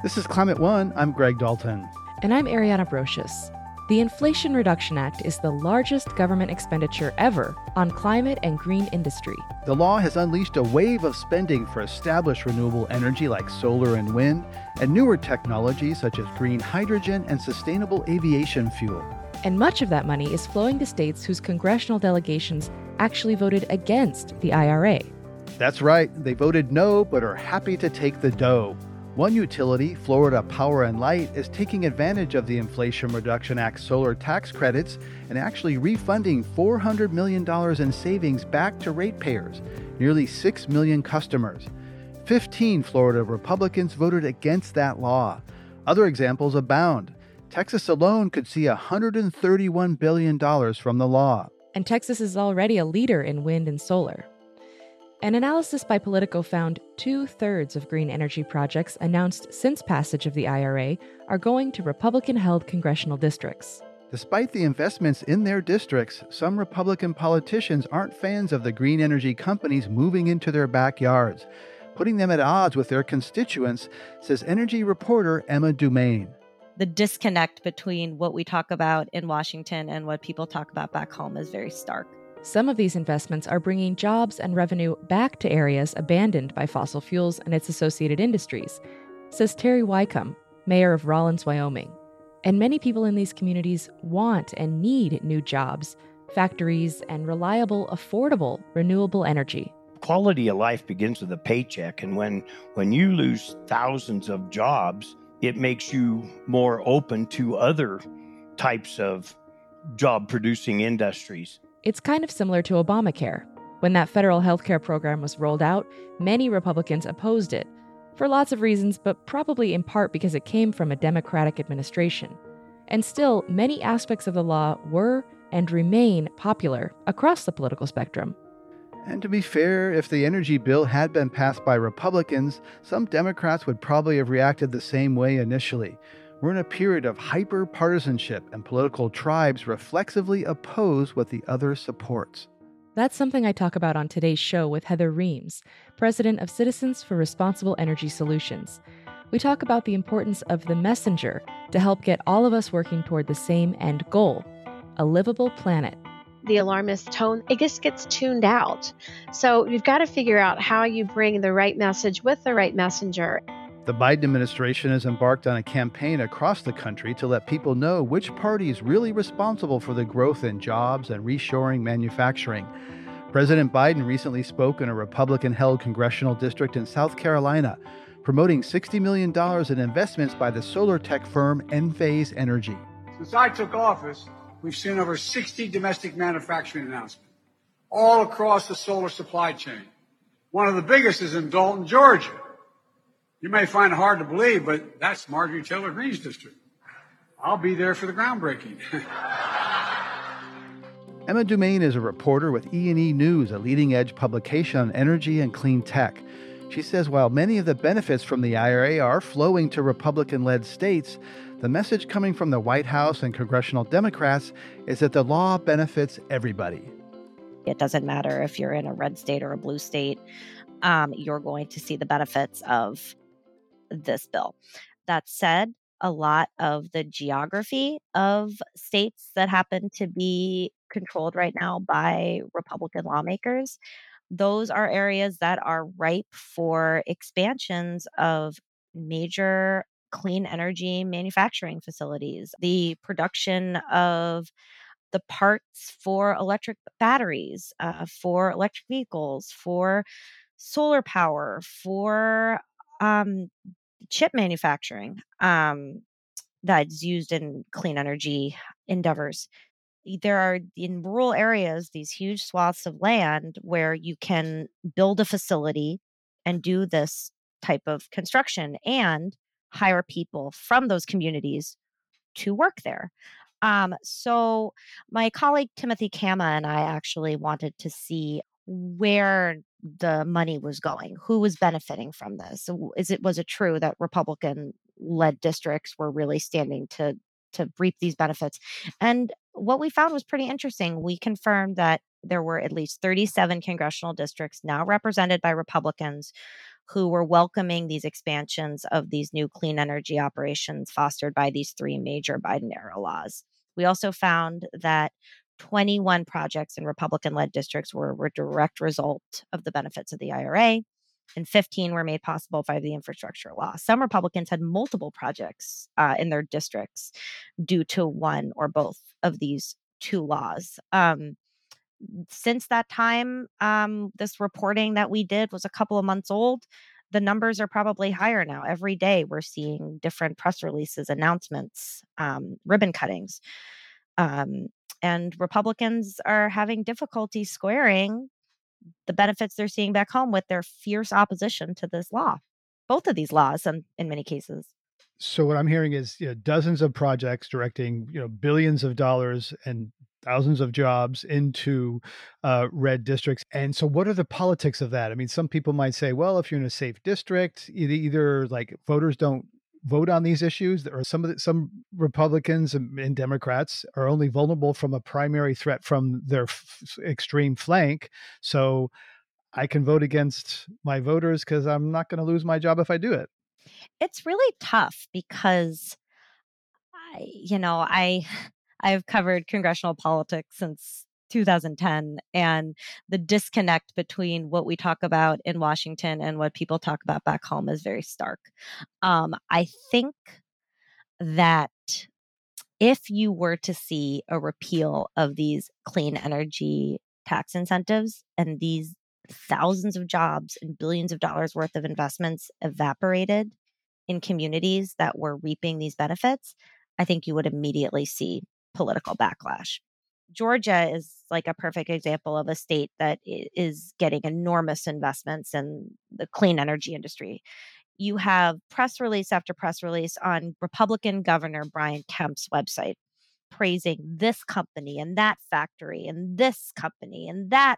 This is Climate One. I'm Greg Dalton. And I'm Ariana Brocious. The Inflation Reduction Act is the largest government expenditure ever on climate and green industry. The law has unleashed a wave of spending for established renewable energy like solar and wind, and newer technologies such as green hydrogen and sustainable aviation fuel. And much of that money is flowing to states whose congressional delegations actually voted against the IRA. That's right, they voted no but are happy to take the dough. One utility, Florida Power and Light, is taking advantage of the Inflation Reduction Act solar tax credits and actually refunding $400 million in savings back to ratepayers, nearly 6 million customers. 15 Florida Republicans voted against that law. Other examples abound. Texas alone could see $131 billion from the law. And Texas is already a leader in wind and solar. An analysis by Politico found two thirds of green energy projects announced since passage of the IRA are going to Republican held congressional districts. Despite the investments in their districts, some Republican politicians aren't fans of the green energy companies moving into their backyards, putting them at odds with their constituents, says energy reporter Emma Dumain. The disconnect between what we talk about in Washington and what people talk about back home is very stark. Some of these investments are bringing jobs and revenue back to areas abandoned by fossil fuels and its associated industries, says Terry Weickum, mayor of Rawlins, Wyoming. And many people in these communities want and need new jobs, factories, and reliable, affordable, renewable energy. Quality of life begins with a paycheck, and when, when you lose thousands of jobs, it makes you more open to other types of job producing industries. It's kind of similar to Obamacare. When that federal health care program was rolled out, many Republicans opposed it, for lots of reasons, but probably in part because it came from a Democratic administration. And still, many aspects of the law were and remain popular across the political spectrum. And to be fair, if the energy bill had been passed by Republicans, some Democrats would probably have reacted the same way initially. We're in a period of hyper partisanship, and political tribes reflexively oppose what the other supports. That's something I talk about on today's show with Heather Reams, president of Citizens for Responsible Energy Solutions. We talk about the importance of the messenger to help get all of us working toward the same end goal a livable planet. The alarmist tone, it just gets tuned out. So you've got to figure out how you bring the right message with the right messenger. The Biden administration has embarked on a campaign across the country to let people know which party is really responsible for the growth in jobs and reshoring manufacturing. President Biden recently spoke in a Republican held congressional district in South Carolina, promoting $60 million in investments by the solar tech firm Enphase Energy. Since I took office, we've seen over 60 domestic manufacturing announcements all across the solar supply chain. One of the biggest is in Dalton, Georgia. You may find it hard to believe, but that's Marjorie Taylor Greene's district. I'll be there for the groundbreaking. Emma Dumain is a reporter with E&E News, a leading-edge publication on energy and clean tech. She says while many of the benefits from the IRA are flowing to Republican-led states, the message coming from the White House and congressional Democrats is that the law benefits everybody. It doesn't matter if you're in a red state or a blue state, um, you're going to see the benefits of this bill. That said, a lot of the geography of states that happen to be controlled right now by Republican lawmakers, those are areas that are ripe for expansions of major clean energy manufacturing facilities. The production of the parts for electric batteries, uh, for electric vehicles, for solar power, for um, chip manufacturing um, that's used in clean energy endeavors. There are in rural areas these huge swaths of land where you can build a facility and do this type of construction and hire people from those communities to work there. Um, so, my colleague Timothy Cama and I actually wanted to see where the money was going who was benefiting from this? Is it was it true that republican led districts were really standing to to reap these benefits? And what we found was pretty interesting. We confirmed that there were at least 37 congressional districts now represented by republicans who were welcoming these expansions of these new clean energy operations fostered by these three major Biden era laws. We also found that 21 projects in Republican led districts were, were direct result of the benefits of the IRA, and 15 were made possible by the infrastructure law. Some Republicans had multiple projects uh, in their districts due to one or both of these two laws. Um, since that time, um, this reporting that we did was a couple of months old. The numbers are probably higher now. Every day we're seeing different press releases, announcements, um, ribbon cuttings. Um, and Republicans are having difficulty squaring the benefits they're seeing back home with their fierce opposition to this law, both of these laws, in, in many cases. So what I'm hearing is you know, dozens of projects directing you know billions of dollars and thousands of jobs into uh, red districts. And so, what are the politics of that? I mean, some people might say, well, if you're in a safe district, either, either like voters don't vote on these issues or some of the, some republicans and democrats are only vulnerable from a primary threat from their f- extreme flank. So i can vote against my voters because i'm not going to lose my job if i do it. It's really tough because i you know i i've covered congressional politics since 2010 and the disconnect between what we talk about in Washington and what people talk about back home is very stark. Um, I think that if you were to see a repeal of these clean energy tax incentives and these thousands of jobs and billions of dollars worth of investments evaporated in communities that were reaping these benefits, I think you would immediately see political backlash. Georgia is like a perfect example of a state that is getting enormous investments in the clean energy industry. You have press release after press release on Republican Governor Brian Kemp's website praising this company and that factory and this company and that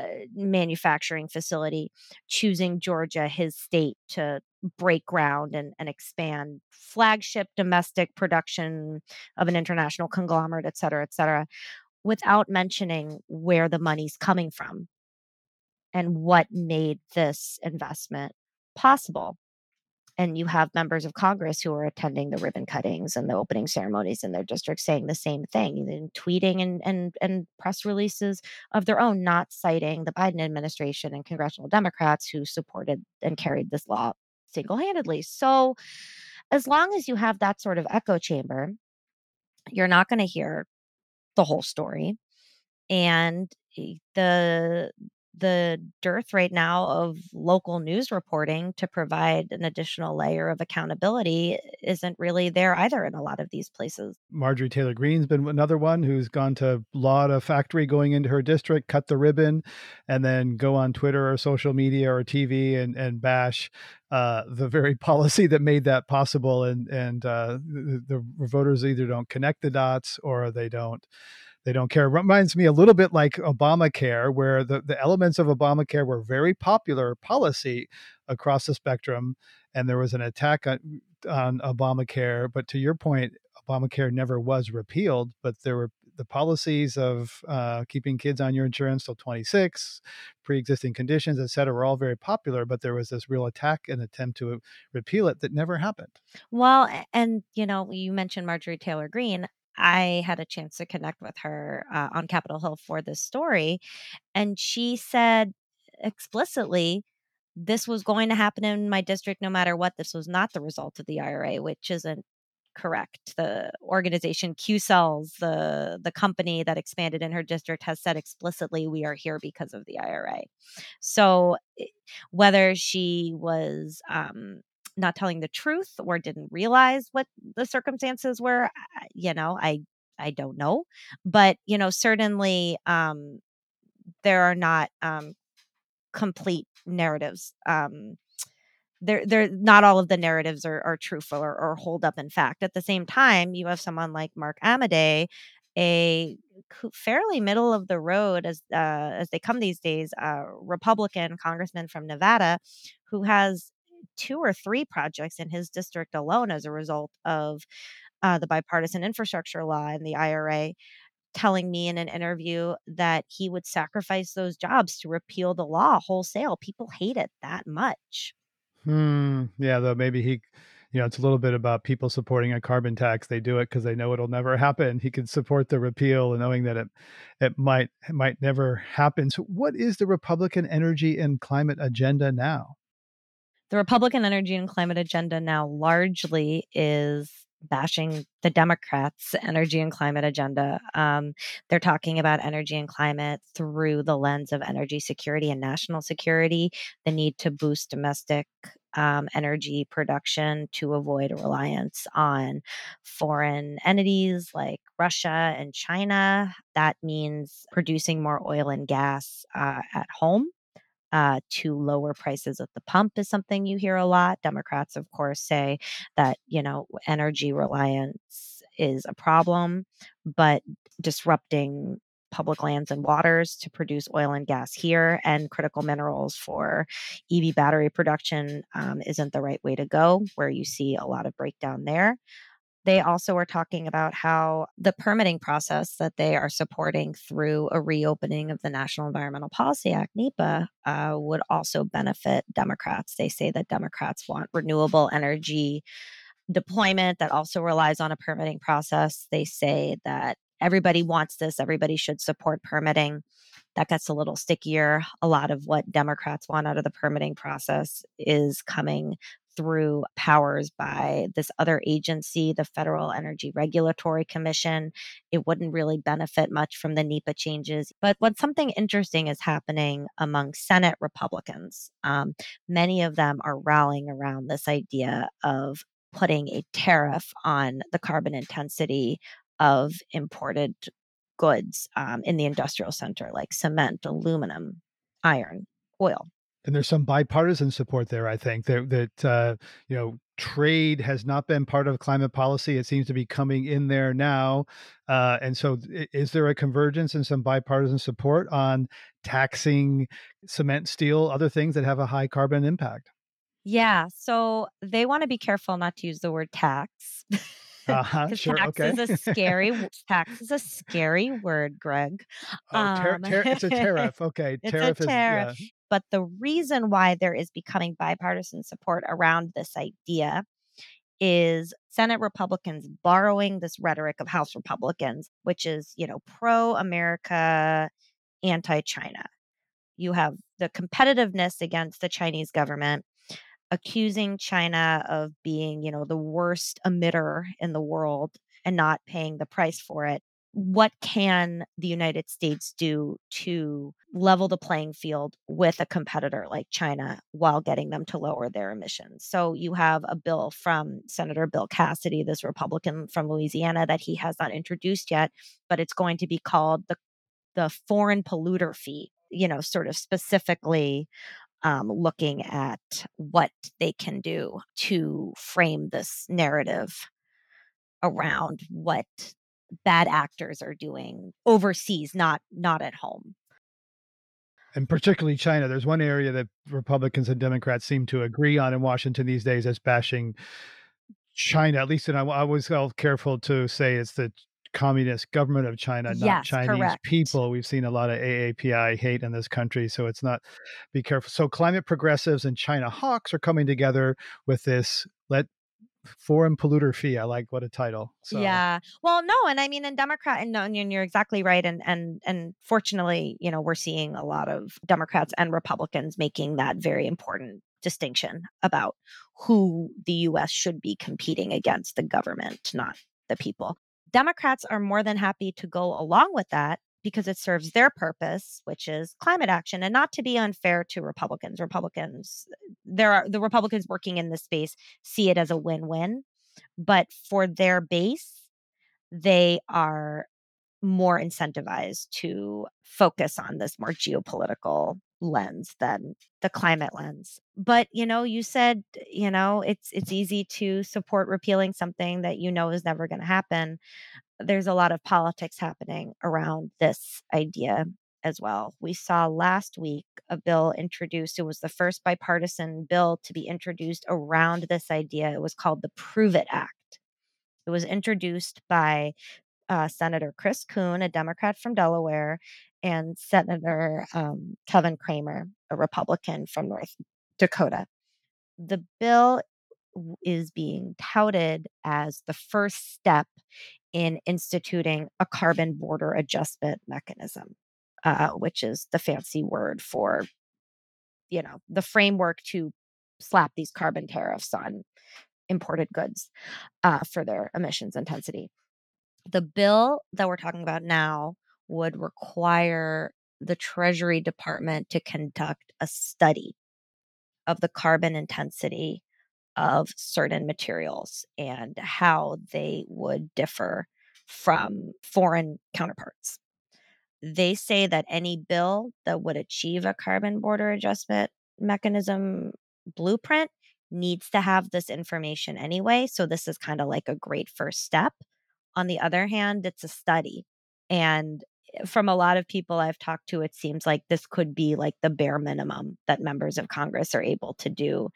Uh, manufacturing facility, choosing Georgia, his state, to break ground and, and expand flagship domestic production of an international conglomerate, et cetera, et cetera, without mentioning where the money's coming from and what made this investment possible and you have members of Congress who are attending the ribbon cuttings and the opening ceremonies in their district saying the same thing, and tweeting and and and press releases of their own, not citing the Biden administration and congressional Democrats who supported and carried this law single-handedly. So, as long as you have that sort of echo chamber, you're not going to hear the whole story and eh, the the dearth right now of local news reporting to provide an additional layer of accountability isn't really there either in a lot of these places. Marjorie Taylor Greene's been another one who's gone to laud a factory going into her district, cut the ribbon, and then go on Twitter or social media or TV and, and bash uh, the very policy that made that possible. And, and uh, the, the voters either don't connect the dots or they don't they don't care. Reminds me a little bit like Obamacare, where the, the elements of Obamacare were very popular policy across the spectrum, and there was an attack on, on Obamacare. But to your point, Obamacare never was repealed, but there were the policies of uh, keeping kids on your insurance till 26, pre-existing conditions, et cetera, were all very popular. But there was this real attack and attempt to repeal it that never happened. Well, and you know, you mentioned Marjorie Taylor Greene. I had a chance to connect with her uh, on Capitol Hill for this story. And she said explicitly, this was going to happen in my district no matter what. This was not the result of the IRA, which isn't correct. The organization Qcells, the the company that expanded in her district, has said explicitly we are here because of the IRA. So whether she was um, not telling the truth or didn't realize what the circumstances were you know i i don't know. But you know certainly um there are not um complete narratives um they're, they're not all of the narratives are, are truthful or, or hold up in fact. At the same time you have someone like mark amodei a fairly middle of the road as uh, as they come these days uh, republican congressman from nevada who has two or three projects in his district alone as a result of uh, the bipartisan infrastructure law and the IRA. telling me in an interview that he would sacrifice those jobs to repeal the law wholesale. People hate it that much. Hmm. Yeah, though maybe he, you know, it's a little bit about people supporting a carbon tax. They do it because they know it'll never happen. He can support the repeal and knowing that it it might it might never happen. So, what is the Republican energy and climate agenda now? The Republican energy and climate agenda now largely is bashing the Democrats' energy and climate agenda. Um, they're talking about energy and climate through the lens of energy security and national security, the need to boost domestic um, energy production to avoid reliance on foreign entities like Russia and China. That means producing more oil and gas uh, at home uh, to lower prices at the pump is something you hear a lot. Democrats, of course, say that, you know, energy reliance is a problem, but disrupting public lands and waters to produce oil and gas here and critical minerals for EV battery production um, isn't the right way to go, where you see a lot of breakdown there. They also are talking about how the permitting process that they are supporting through a reopening of the National Environmental Policy Act, NEPA, uh, would also benefit Democrats. They say that Democrats want renewable energy deployment that also relies on a permitting process. They say that everybody wants this, everybody should support permitting. That gets a little stickier. A lot of what Democrats want out of the permitting process is coming through powers by this other agency, the Federal Energy Regulatory Commission. It wouldn't really benefit much from the NEPA changes. But what something interesting is happening among Senate Republicans. Um, many of them are rallying around this idea of putting a tariff on the carbon intensity of imported goods um, in the industrial center, like cement, aluminum, iron, oil and there's some bipartisan support there. I think that that uh, you know trade has not been part of climate policy. It seems to be coming in there now, uh, and so is there a convergence and some bipartisan support on taxing cement, steel, other things that have a high carbon impact? Yeah, so they want to be careful not to use the word tax. Uh-huh, sure, tax okay. is a scary tax is a scary word, Greg. Oh, ter- Um, ter- it's a tariff. Okay, it's a tariff is. But the reason why there is becoming bipartisan support around this idea is Senate Republicans borrowing this rhetoric of House Republicans, which is, you know, pro America, anti China. You have the competitiveness against the Chinese government, accusing China of being, you know, the worst emitter in the world and not paying the price for it. What can the United States do to level the playing field with a competitor like China while getting them to lower their emissions? So you have a bill from Senator Bill Cassidy, this Republican from Louisiana, that he has not introduced yet, but it's going to be called the the foreign polluter fee, you know, sort of specifically um, looking at what they can do to frame this narrative around what bad actors are doing overseas, not not at home. and particularly China. There's one area that Republicans and Democrats seem to agree on in Washington these days as bashing China. At least, and I, I was all careful to say it's the communist government of China, not Yes, Chinese correct. people. We've seen a lot of AAPI hate in this country, so it's not. Be careful. So climate progressives and China hawks are coming together with this. Let foreign polluter fee. I like what a title. So Yeah. Well, no, and I mean, in Democrat, and, and you're exactly right, and and and fortunately, you know, we're seeing a lot of Democrats and Republicans making that very important distinction about who the U.S. should be competing against the government, not the people. Democrats are more than happy to go along with that because it serves their purpose, which is climate action, and not to be unfair to Republicans. Republicans, there are the Republicans working in this space see it as a win-win but for their base, they are more incentivized to focus on this more geopolitical lens than the climate lens. But you know, you said, you know, it's it's easy to support repealing something that you know is never going to happen. There's a lot of politics happening around this idea as well. We saw last week a bill introduced. It was the first bipartisan bill to be introduced around this idea. It was called the Prove It Act. It was introduced by uh, Senator Chris Coons, a Democrat from Delaware, and Senator um, Kevin Cramer, a Republican from North Dakota. The bill is being touted as the first step in instituting a carbon border adjustment mechanism, uh, which is the fancy word for, you know, the framework to slap these carbon tariffs on imported goods uh, for their emissions intensity. The bill that we're talking about now would require the Treasury Department to conduct a study of the carbon intensity of certain materials and how they would differ from foreign counterparts. They say that any bill that would achieve a carbon border adjustment mechanism blueprint needs to have this information anyway. So, this is kind of like a great first step. On the other hand, it's a study. And eh, from a lot of people I've talked to, it seems like this could be like the bare minimum that members of Congress are able to do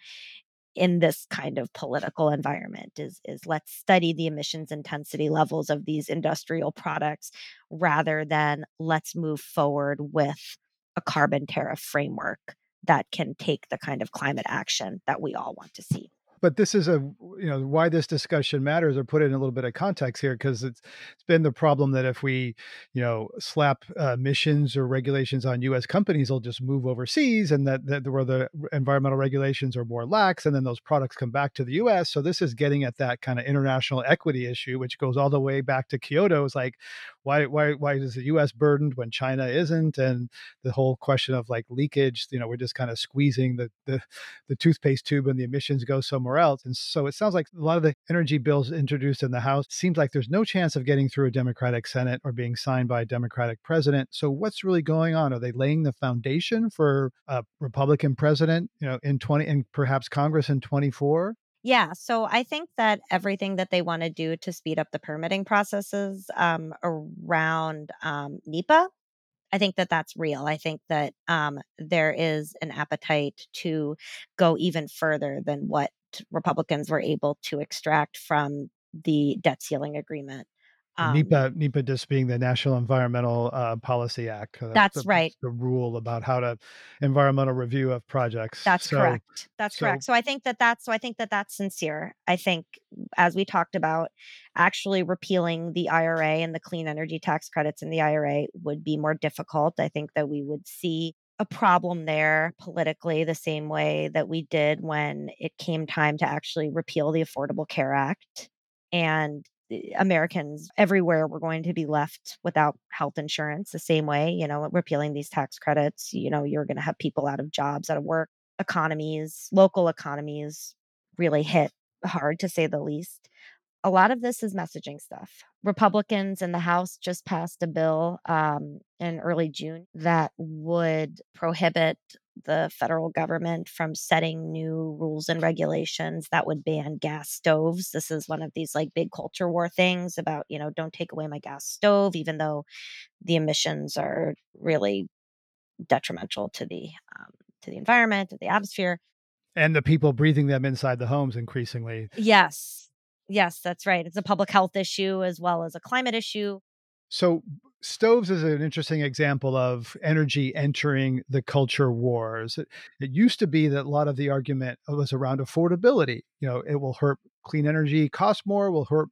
in this kind of political environment is is let's study the emissions intensity levels of these industrial products rather than let's move forward with a carbon tariff framework that can take the kind of climate action that we all want to see but this is a you know why this discussion matters or put it in a little bit of context here because it's it's been the problem that if we you know slap uh, missions or regulations on U.S. companies, they'll just move overseas, and that, that where the environmental regulations are more lax, and then those products come back to the U.S. So this is getting at that kind of international equity issue, which goes all the way back to Kyoto. It's like why why why is the U.S. burdened when China isn't, and the whole question of like leakage. You know, we're just kind of squeezing the the, the toothpaste tube, and the emissions go somewhere somewhere else. And so it sounds like a lot of the energy bills introduced in the House seems like there's no chance of getting through a Democratic Senate or being signed by a Democratic president. So what's really going on? Are they laying the foundation for a Republican president, you know, in 20 and perhaps Congress in 24? Yeah, so I think that everything that they want to do to speed up the permitting processes um, around um, NEPA I think that that's real. I think that um, there is an appetite to go even further than what Republicans were able to extract from the debt ceiling agreement. Um, NEPA, NEPA just being the National Environmental uh, Policy Act. Uh, that's the, right. The rule about how to environmental review of projects. That's so, correct. That's so, correct. So I think that that's so I think that that's sincere. I think, as we talked about, actually repealing the IRA and the clean energy tax credits in the IRA would be more difficult. I think that we would see a problem there politically the same way that we did when it came time to actually repeal the Affordable Care Act. And Americans everywhere were going to be left without health insurance the same way, you know, repealing these tax credits, you know, you're going to have people out of jobs, out of work, economies, local economies really hit hard to say the least a lot of this is messaging stuff. Republicans in the House just passed a bill um, in early June that would prohibit the federal government from setting new rules and regulations that would ban gas stoves. This is one of these like big culture war things about, you know, don't take away my gas stove, even though the emissions are really detrimental to the um, to the environment, to the atmosphere. And the people breathing them inside the homes increasingly. Yes Yes, that's right. It's a public health issue as well as a climate issue. So, stoves is an interesting example of energy entering the culture wars. It, it, used to be that a lot of the argument was around affordability. You know, it will hurt clean energy cost more, will hurt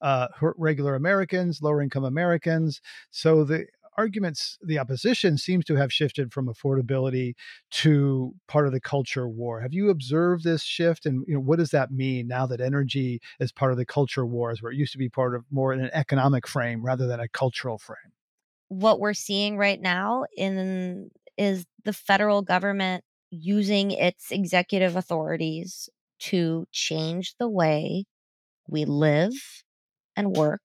uh, hurt regular Americans, lower income Americans. So the arguments, the opposition seems to have shifted from affordability to part of the culture war. Have you observed this shift? And you know, what does that mean now that energy is part of the culture wars, where it used to be part of more in an economic frame rather than a cultural frame? What we're seeing right now in is the federal government using its executive authorities to change the way we live and work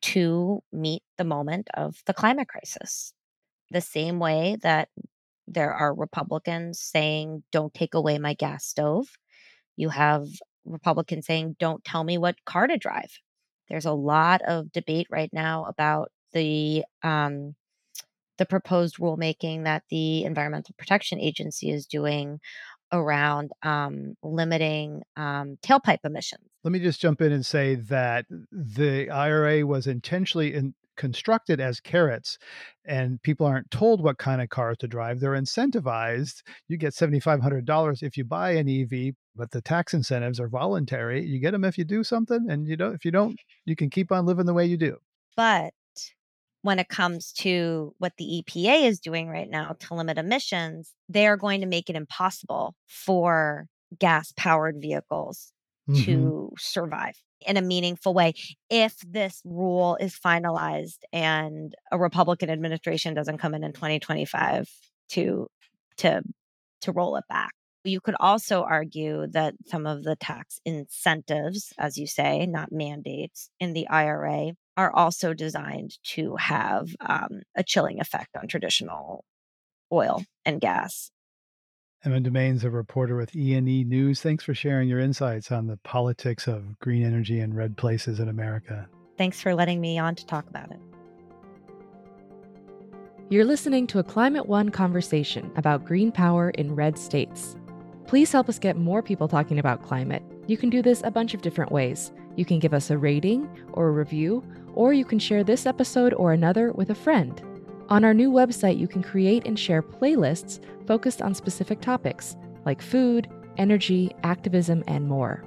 to meet the moment of the climate crisis. The same way that there are Republicans saying, don't take away my gas stove. You have Republicans saying, don't tell me what car to drive. There's a lot of debate right now about the um, the proposed rulemaking that the Environmental Protection Agency is doing around um, limiting um, tailpipe emissions. Let me just jump in and say that the IRA was intentionally in, constructed as carrots and people aren't told what kind of cars to drive. They're incentivized. You get $7500 if you buy an ev but the tax incentives are voluntary. You get them if you do something and you don't if you don't you can keep on living the way you do. But when it comes to what the EPA is doing right now to limit emissions, they are going to make it impossible for gas powered vehicles mm-hmm. to survive in a meaningful way if this rule is finalized and a Republican administration doesn't come in in 2025 to to to roll it back. You could also argue that some of the tax incentives, as you say, not mandates in the IRA, are also designed to have um, a chilling effect on traditional oil and gas. Emma Dumain's a reporter with E&E News. Thanks for sharing your insights on the politics of green energy in red places in America. Thanks for letting me on to talk about it. You're listening to a Climate One conversation about green power in red states. Please help us get more people talking about climate. You can do this a bunch of different ways. You can give us a rating or a review, or you can share this episode or another with a friend. On our new website, you can create and share playlists focused on specific topics like food, energy, activism, and more.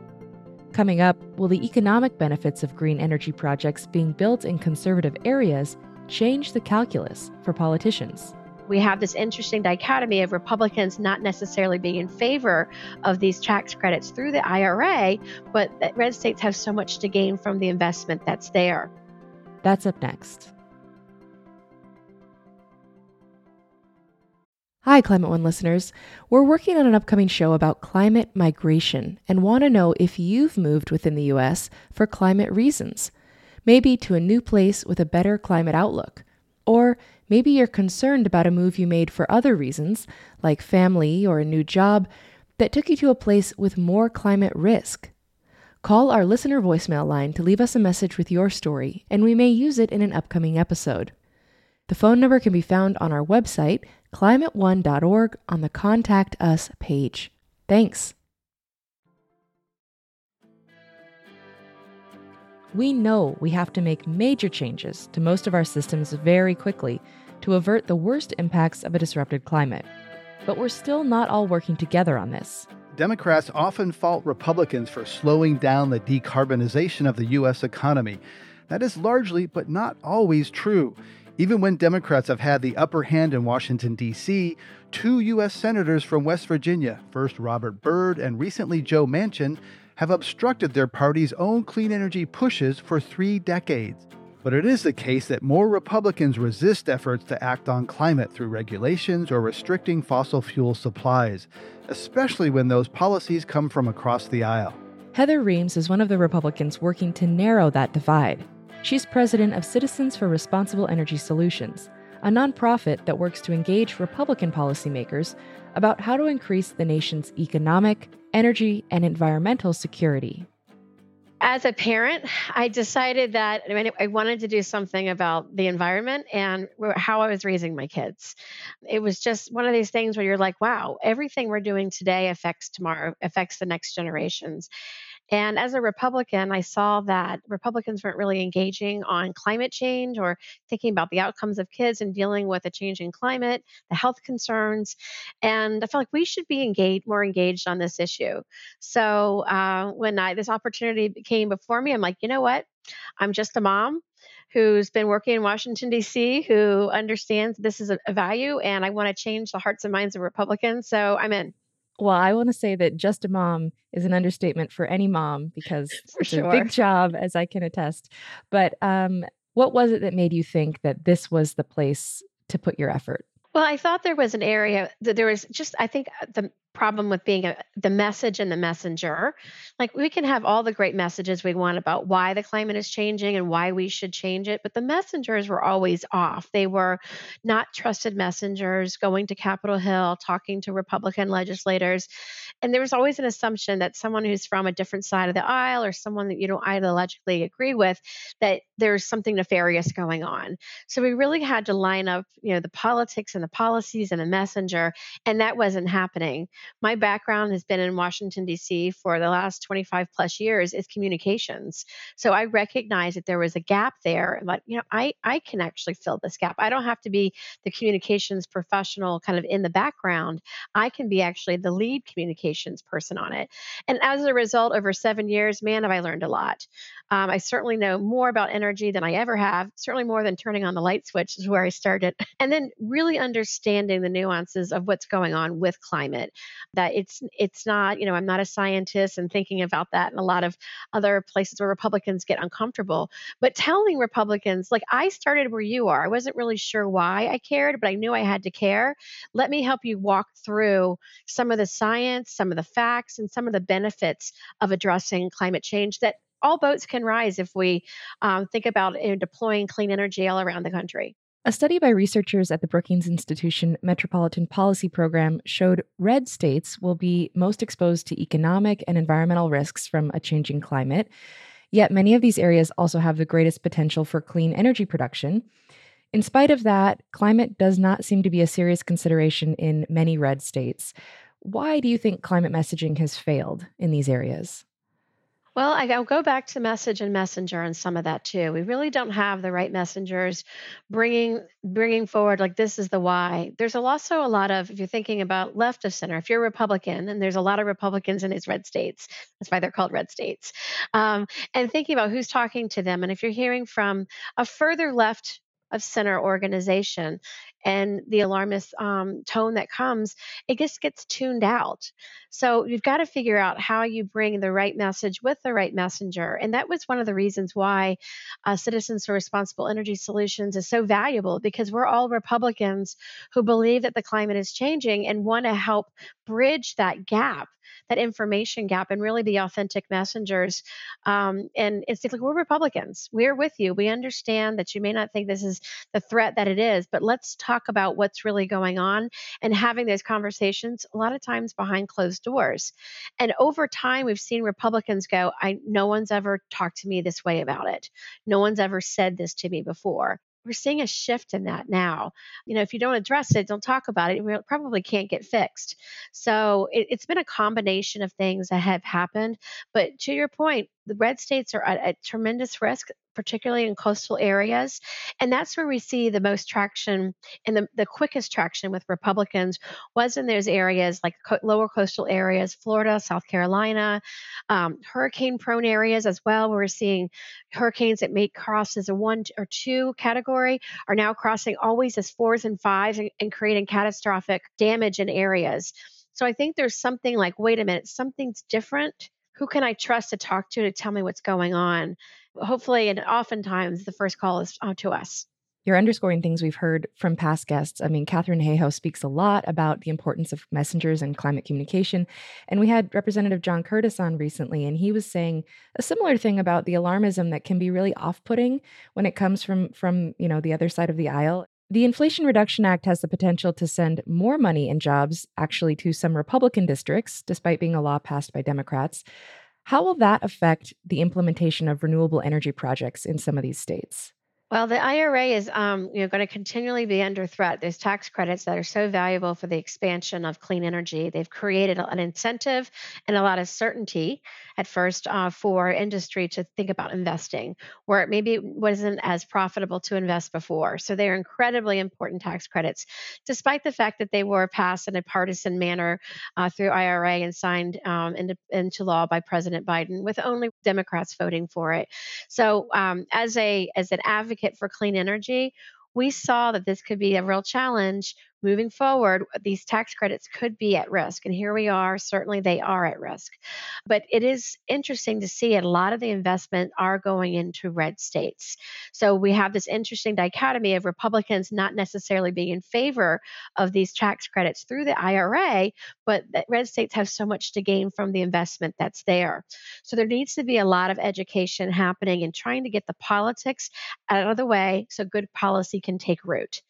Coming up, will the economic benefits of green energy projects being built in conservative areas change the calculus for politicians? we have this interesting dichotomy of Republicans not necessarily being in favor of these tax credits through the IRA, but that red states have so much to gain from the investment that's there. That's up next. Hi, Climate One listeners. We're working on an upcoming show about climate migration and want to know if you've moved within the U.S. for climate reasons. Maybe to a new place with a better climate outlook. Or Maybe you're concerned about a move you made for other reasons, like family or a new job, that took you to a place with more climate risk. Call our listener voicemail line to leave us a message with your story, and we may use it in an upcoming episode. The phone number can be found on our website, climateone.org, on the Contact Us page. Thanks. We know we have to make major changes to most of our systems very quickly to avert the worst impacts of a disrupted climate. But we're still not all working together on this. Democrats often fault Republicans for slowing down the decarbonization of the U.S. economy. That is largely, but not always, true. Even when Democrats have had the upper hand in Washington, D.C., two U.S. senators from West Virginia, first Robert Byrd and recently Joe Manchin, have obstructed their party's own clean energy pushes for three decades. But it is the case that more Republicans resist efforts to act on climate through regulations or restricting fossil fuel supplies, especially when those policies come from across the aisle. Heather Reams is one of the Republicans working to narrow that divide. She's president of Citizens for Responsible Energy Solutions, a nonprofit that works to engage Republican policymakers about how to increase the nation's economic, energy, and environmental security as a parent, I decided that I, mean, I wanted to do something about the environment and how I was raising my kids. It was just one of these things where you're like, wow, everything we're doing today affects tomorrow, affects the next generations. And as a Republican, I saw that Republicans weren't really engaging on climate change or thinking about the outcomes of kids and dealing with a changing climate, the health concerns. And I felt like we should be engaged, more engaged on this issue. So uh, when I, this opportunity came before me, I'm like, you know what? I'm just a mom who's been working in Washington, D.C., who understands this is a, a value, and I want to change the hearts and minds of Republicans. So I'm in. Well, I want to say that just a mom is an understatement for any mom because it's sure. a big job, as I can attest. But um, what was it that made you think that this was the place to put your effort? Well, I thought there was an area that there was just, I think uh, the problem with being a, the message and the messenger. Like we can have all the great messages we want about why the climate is changing and why we should change it, but the messengers were always off. They were not trusted messengers going to Capitol Hill, talking to Republican legislators. And there was always an assumption that someone who's from a different side of the aisle or someone that you don't ideologically agree with, that there's something nefarious going on. So we really had to line up, you know, the politics and the policies and the messenger, and that wasn't happening. My background has been in Washington, D.C. for the last 25 plus years is communications. So I recognize that there was a gap there. Like, you know, I, I can actually fill this gap. I don't have to be the communications professional kind of in the background. I can be actually the lead communications person on it. And as a result, over seven years, man, have I learned a lot. Um, I certainly know more about energy than I ever have, certainly more than turning on the light switch is where I started. And then really understanding the nuances of what's going on with climate. That it's it's not, you know, I'm not a scientist and thinking about that in a lot of other places where Republicans get uncomfortable. But telling Republicans, like I started where you are, I wasn't really sure why I cared, but I knew I had to care. Let me help you walk through some of the science, some of the facts, and some of the benefits of addressing climate change that all boats can rise if we um, think about you know, deploying clean energy all around the country. A study by researchers at the Brookings Institution Metropolitan Policy Program showed red states will be most exposed to economic and environmental risks from a changing climate. Yet many of these areas also have the greatest potential for clean energy production. In spite of that, climate does not seem to be a serious consideration in many red states. Why do you think climate messaging has failed in these areas? Well, I, will go back to message and messenger and some of that too. We really don't have the right messengers bringing bringing forward like this is the why. There's also a lot of if you're thinking about left of center, if you're Republican, and there's a lot of Republicans in these red states. That's why they're called red states. Um, and thinking about who's talking to them, and if you're hearing from a further left of center organization and the alarmist um, tone that comes, it just gets tuned out. So you've got to figure out how you bring the right message with the right messenger. And that was one of the reasons why uh, Citizens for Responsible Energy Solutions is so valuable because we're all Republicans who believe that the climate is changing and want to help bridge that gap that information gap and really be authentic messengers. Um, and it's like we're Republicans. We're with you. We understand that you may not think this is the threat that it is, but let's talk about what's really going on and having those conversations a lot of times behind closed doors. And over time, we've seen Republicans go, I no one's ever talked to me this way about it. No one's ever said this to me before we're seeing a shift in that now. You know, if you don't address it, don't talk about it, we probably can't get fixed. So it, has been a combination of things that have happened. But to your point, the red states are at, at tremendous risk particularly in coastal areas. And that's where we see the most traction and the, the quickest traction with Republicans was in those areas like co- lower coastal areas, Florida, South Carolina, um, hurricane prone areas as well. We're seeing hurricanes that may cross as a one or two category are now crossing always as fours and fives and, and creating catastrophic damage in areas. So I think there's something like, wait a minute, something's different who can I trust to talk to to tell me what's going on? Hopefully, and oftentimes, the first call is uh, to us. You're underscoring things we've heard from past guests. I mean, Katharine Hayhoe speaks a lot about the importance of messengers and climate communication. And we had Representative John Curtis on recently, and he was saying a similar thing about the alarmism that can be really off-putting when it comes from from you know the other side of the aisle. The Inflation Reduction Act has the potential to send more money and jobs actually to some Republican districts, despite being a law passed by Democrats. How will that affect the implementation of renewable energy projects in some of these states? Well, the IRA is um, you know, going to continually be under threat. There's tax credits that are so valuable for the expansion of clean energy. They've created an incentive and a lot of certainty at first uh, for industry to think about investing, where it maybe wasn't as profitable to invest before. So they're incredibly important tax credits, despite the fact that they were passed in a partisan manner uh, through IRA and signed um, into, into law by President Biden, with only Democrats voting for it. So um, as a as an advocate advocate for clean energy, we saw that this could be a real challenge moving forward, these tax credits could be at risk. And here we are. Certainly they are at risk. But it is interesting to see a lot of the investment are going into red states. So we have this interesting dichotomy of Republicans not necessarily being in favor of these tax credits through the IRA, but red states have so much to gain from the investment that's there. So there needs to be a lot of education happening and trying to get the politics out of the way so good policy can take root.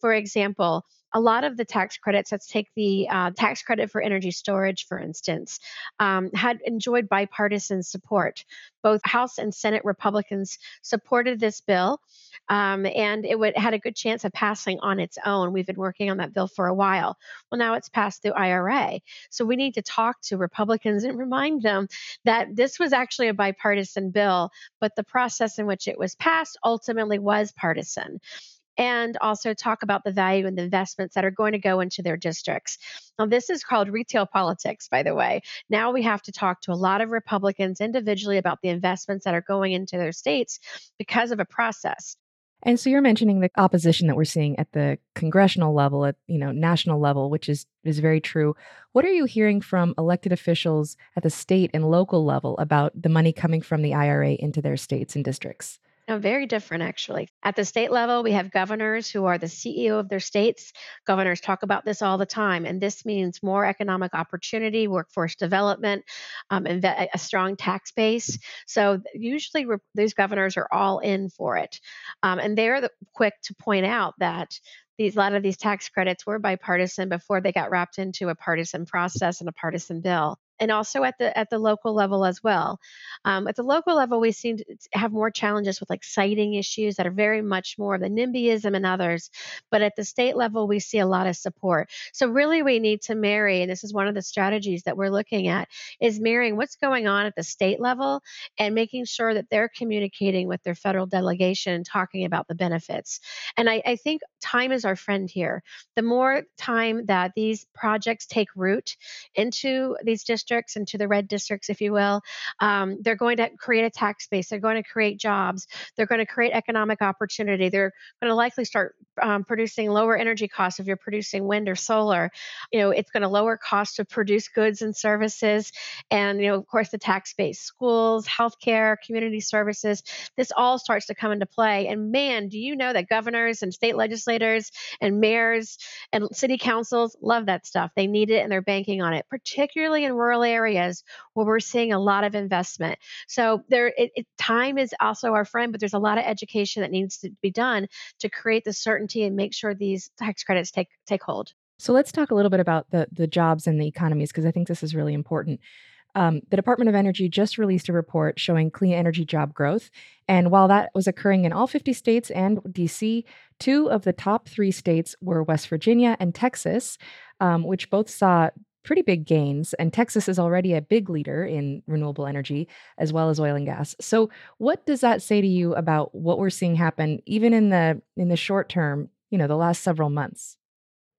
For example, a lot of the tax credits, let's take the uh, tax credit for energy storage, for instance, um, had enjoyed bipartisan support. Both House and Senate Republicans supported this bill, um, and it would, had a good chance of passing on its own. We've been working on that bill for a while. Well, now it's passed through IRA. So we need to talk to Republicans and remind them that this was actually a bipartisan bill, but the process in which it was passed ultimately was partisan and also talk about the value and the investments that are going to go into their districts. Now, this is called retail politics, by the way. Now we have to talk to a lot of Republicans individually about the investments that are going into their states because of a process. And so you're mentioning the opposition that we're seeing at the congressional level, at you know national level, which is is very true. What are you hearing from elected officials at the state and local level about the money coming from the IRA into their states and districts? No, very different, actually. At the state level, we have governors who are the CEO of their states. Governors talk about this all the time, and this means more economic opportunity, workforce development, um, and a strong tax base. So usually, these governors are all in for it, um, and they're the, quick to point out that these a lot of these tax credits were bipartisan before they got wrapped into a partisan process and a partisan bill and also at the at the local level as well. Um, at the local level, we seem to have more challenges with like siting issues that are very much more of the NIMBYism and others. But at the state level, we see a lot of support. So really, we need to marry, and this is one of the strategies that we're looking at, is marrying what's going on at the state level and making sure that they're communicating with their federal delegation and talking about the benefits. And I, I think time is our friend here. The more time that these projects take root into these districts districts and to the red districts, if you will. Um, they're going to create a tax base. They're going to create jobs. They're going to create economic opportunity. They're going to likely start um, producing lower energy costs if you're producing wind or solar. You know, it's going to lower costs to produce goods and services. And, you know, of course, the tax base, schools, healthcare, community services, this all starts to come into play. And man, do you know that governors and state legislators and mayors and city councils love that stuff? They need it and they're banking on it, particularly in rural rural areas where we're seeing a lot of investment. So there, it, it, time is also our friend, but there's a lot of education that needs to be done to create the certainty and make sure these tax credits take take hold. So let's talk a little bit about the the jobs and the economies because I think this is really important. Um, the Department of Energy just released a report showing clean energy job growth. And while that was occurring in all 50 states and DC, two of the top three states were West Virginia and Texas, um, which both saw pretty big gains, and Texas is already a big leader in renewable energy as well as oil and gas. So, what does that say to you about what we're seeing happen, even in the in the short term? You know, the last several months.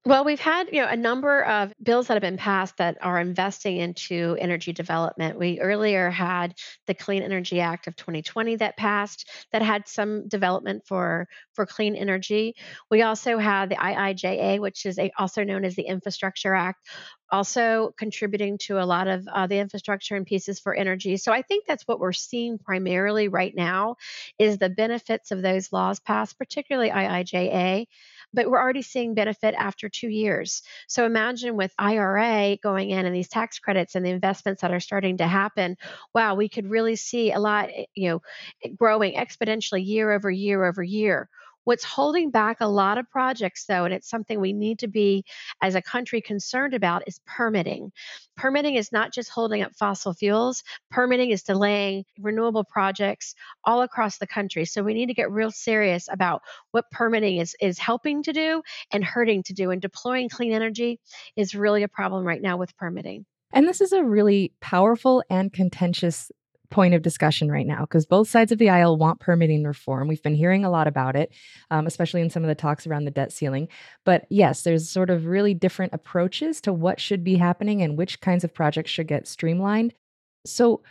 Well, we've had you know a number of bills that have been passed that are investing into energy development. We earlier had the Clean Energy Act of 2020 that passed that had some development for for clean energy. We also had the IIJA, which is a, also known as the Infrastructure Act, also contributing to a lot of uh, the infrastructure and pieces for energy. So I think that's what we're seeing primarily right now is the benefits of those laws passed, particularly IIJA but we're already seeing benefit after two years. So imagine with IRA going in and these tax credits and the investments that are starting to happen, wow, we could really see a lot, eh, you know, growing exponentially year over year over year. What's holding back a lot of projects, though, and it's something we need to be as a country concerned about, is permitting. Permitting is not just holding up fossil fuels, permitting is delaying renewable projects all across the country. So we need to get real serious about what permitting is, is helping to do and hurting to do. And deploying clean energy is really a problem right now with permitting. And this is a really powerful and contentious point of discussion right now because both sides of the aisle want permitting reform. We've been hearing a lot about it, um, especially in some of the talks around the debt ceiling. But yes, there's sort of really different approaches to what should be happening and which kinds of projects should get streamlined. So,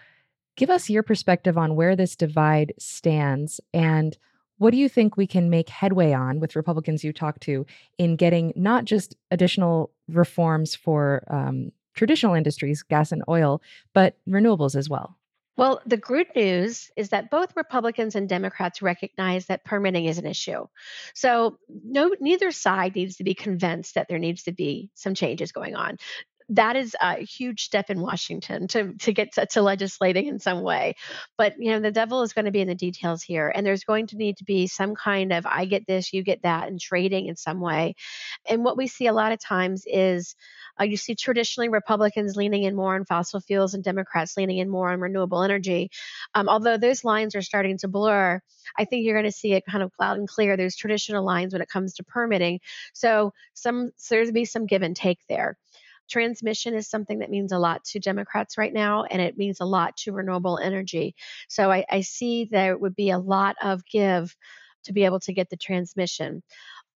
give us your perspective on where this divide stands and what do you think we can make headway on with Republicans you talk to in getting not just additional reforms for um, traditional industries, gas and oil, but renewables as well? Well, the good news is that both Republicans and Democrats recognize that permitting is an issue. So, no, neither side needs to be convinced that there needs to be some changes going on that is a huge step in Washington to to get to, to, legislating in some way. But you know, the devil is going to be in the details here, and there's going to need to be some kind of I get this, you get that, and trading in some way. And what we see a lot of times is uh, you see traditionally Republicans leaning in more on fossil fuels and Democrats leaning in more on renewable energy. Um, although those lines are starting to blur, I think you're going to see it kind of loud and clear. There's traditional lines when it comes to permitting. So some so there's be some give and take there. Transmission is something that means a lot to Democrats right now, and it means a lot to renewable energy. So I, I see there would be a lot of give to be able to get the transmission.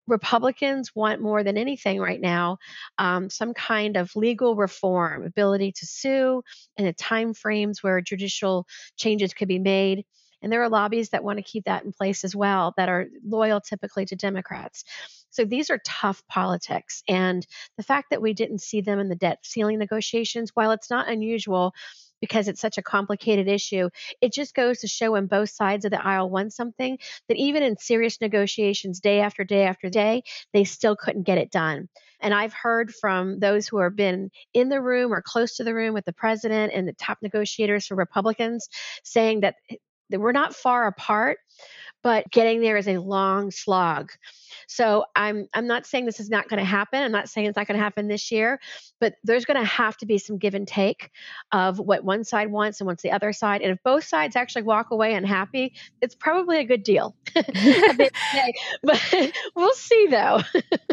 Republicans want more than anything right now um, some kind of legal reform, ability to sue, and the time frames where judicial changes could be made. And there are lobbies that want to keep that in place as well, that are loyal typically to Democrats. So these are tough politics. And the fact that we didn't see them in the debt ceiling negotiations, while it's not unusual, because it's such a complicated issue. It just goes to show when both sides of the aisle want something that even in serious negotiations, day after day after day, they still couldn't get it done. And I've heard from those who have been in the room or close to the room with the president and the top negotiators for Republicans saying that we're not far apart, but getting there is a long slog. So I'm I'm not saying this is not going to happen. I'm not saying it's not going to happen this year, but there's going to have to be some give and take of what one side wants and what's the other side. And if both sides actually walk away unhappy, it's probably a good deal. but we'll see though.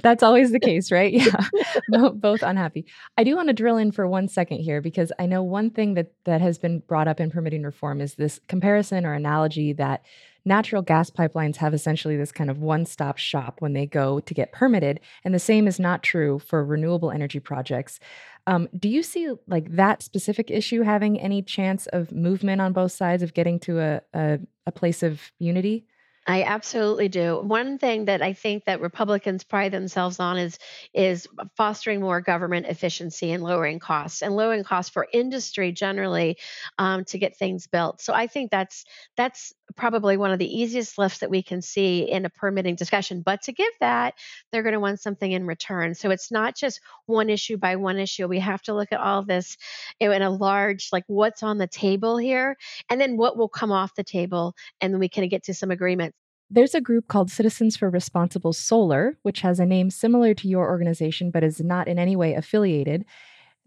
That's always the case, right? Yeah. both unhappy. I do want to drill in for one second here because I know one thing that that has been brought up in permitting reform is this comparison or analogy that natural gas pipelines have essentially this kind of one stop shop when they go to get permitted. And the same is not true for renewable energy projects. Um, do you see like that specific issue having any chance of movement on both sides of getting to a, a, a place of unity? I absolutely do. One thing that I think that Republicans pride themselves on is is fostering more government efficiency and lowering costs and lowering costs for industry generally um, to get things built. So I think that's that's probably one of the easiest lifts that we can see in a permitting discussion. But to give that, they're going to want something in return. So it's not just one issue by one issue. We have to look at all this in a large, like what's on the table here, and then what will come off the table, and then we can get to some agreement. There's a group called Citizens for Responsible Solar, which has a name similar to your organization but is not in any way affiliated,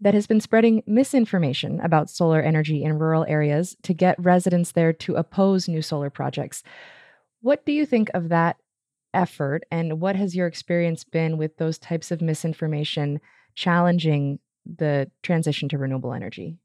that has been spreading misinformation about solar energy in rural areas to get residents there to oppose new solar projects. What do you think of that effort, and what has your experience been with those types of misinformation challenging the transition to renewable energy?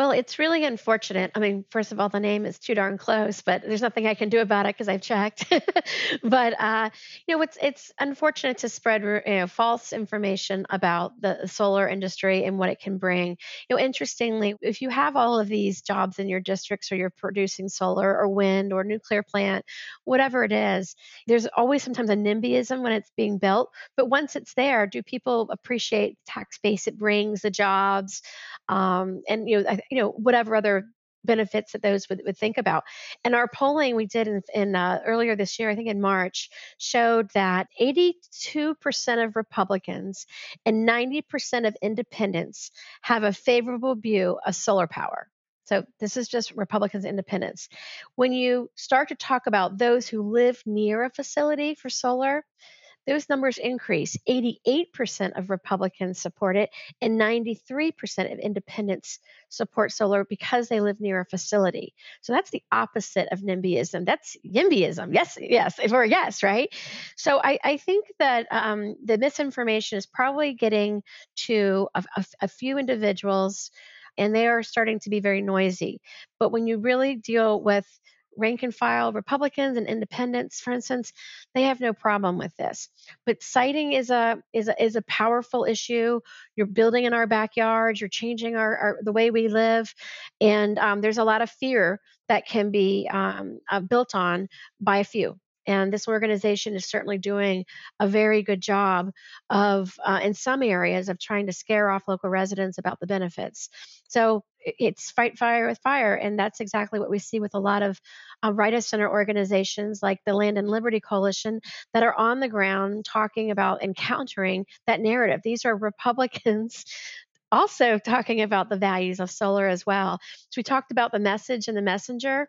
Well, it's really unfortunate. I mean, first of all, the name is too darn close, but there's nothing I can do about it because I've checked. but uh, you know, it's it's unfortunate to spread you know, false information about the solar industry and what it can bring. You know, interestingly, if you have all of these jobs in your districts, or you're producing solar or wind or nuclear plant, whatever it is, there's always sometimes a NIMBYism when it's being built. But once it's there, do people appreciate the tax base it brings, the jobs, um, and you know, I you know, whatever other benefits that those would, would think about. And our polling we did in, in uh, earlier this year, I think in March, showed that 82% of Republicans and 90% of independents have a favorable view of solar power. So this is just Republicans independents. When you start to talk about those who live near a facility for solar, those numbers increase. 88% of Republicans support it, and 93% of independents support solar because they live near a facility. So that's the opposite of NIMBYism. That's YIMBYism. Yes, yes, or yes, right? So I, I think that um, the misinformation is probably getting to a, a, a few individuals and they are starting to be very noisy. But when you really deal with rank and file Republicans and independents, for instance, they have no problem with this. But siting is a is a is a powerful issue. You're building in our backyards. You're changing our, our the way we live, and um, there's a lot of fear that can be um, uh, built on by a few. And this organization is certainly doing a very good job of, uh, in some areas, of trying to scare off local residents about the benefits. So it's fight fire with fire. And that's exactly what we see with a lot of uh, right of center organizations like the Land and Liberty Coalition that are on the ground talking about encountering that narrative. These are Republicans also talking about the values of solar as well. So we talked about the message and the messenger.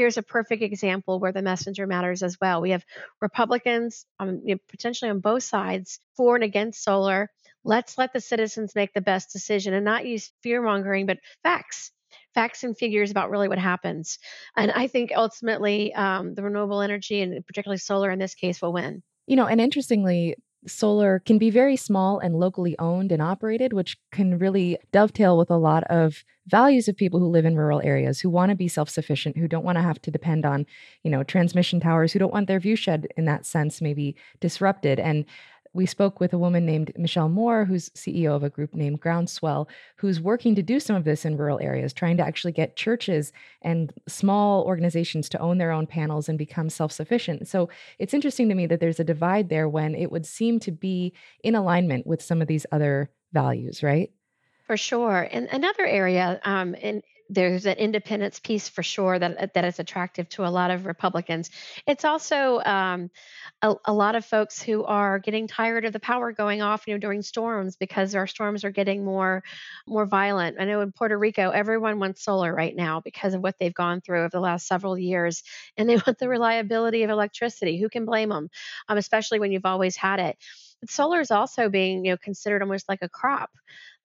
Here's a perfect example where the messenger matters as well. We have Republicans um, you know, potentially on both sides for and against solar. Let's let the citizens make the best decision and not use fear mongering, but facts facts and figures about really what happens. And I think ultimately um, the renewable energy and particularly solar in this case will win. You know, and interestingly, solar can be very small and locally owned and operated, which can really dovetail with a lot of values of people who live in rural areas who want to be self-sufficient, who don't want to have to depend on, you know, transmission towers, who don't want their view shed in that sense maybe disrupted. And we spoke with a woman named Michelle Moore, who's CEO of a group named Groundswell, who's working to do some of this in rural areas, trying to actually get churches and small organizations to own their own panels and become self sufficient. So it's interesting to me that there's a divide there when it would seem to be in alignment with some of these other values, right? For sure. And another area, um, in there's an independence piece for sure that that is attractive to a lot of Republicans. It's also um, a, a, lot of folks who are getting tired of the power going off, you know, during storms because our storms are getting more more violent. I know in Puerto Rico, everyone wants solar right now because of what they've gone through over the last several years, and they want the reliability of electricity. Who can blame them? Um, especially when you've always had it. But solar is also being, you know, considered almost like a crop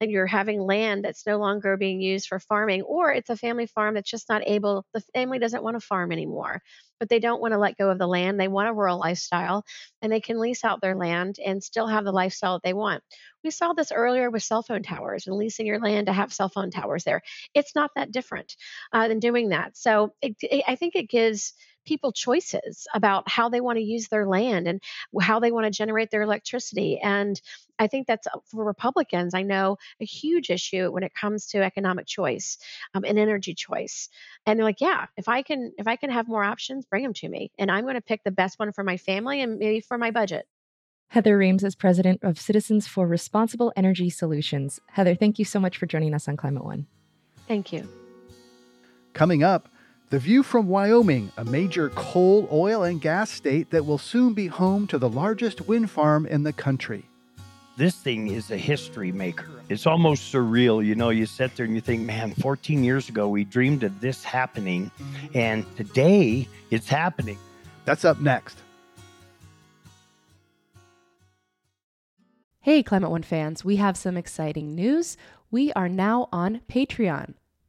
and you're having land that's no longer being used for farming, or it's a family farm that's just not able, the family doesn't want to farm anymore, but they don't want to let go of the land. They want a rural lifestyle and they can lease out their land and still have the lifestyle that they want. We saw this earlier with cell phone towers and leasing your land to have cell phone towers there. It's not that different uh, than doing that. So it, it, I think it gives people choices about how they want to use their land and how they want to generate their electricity. And I think that's uh, for Republicans, I know a huge issue when it comes to economic choice um, and energy choice. And they're like, yeah, if I can, if I can have more options, bring them to me, and I'm going to pick the best one for my family and maybe for my budget. Heather Reams is president of Citizens for Responsible Energy Solutions. Heather, thank you so much for joining us on Climate One. Thank you. Coming up, the view from Wyoming, a major coal, oil, and gas state that will soon be home to the largest wind farm in the country. This thing is a history maker. It's almost surreal. You know, you sit there and you think, man, 14 years ago we dreamed of this happening, and today it's happening. That's up next. Hey, Climate One fans, we have some exciting news. We are now on Patreon.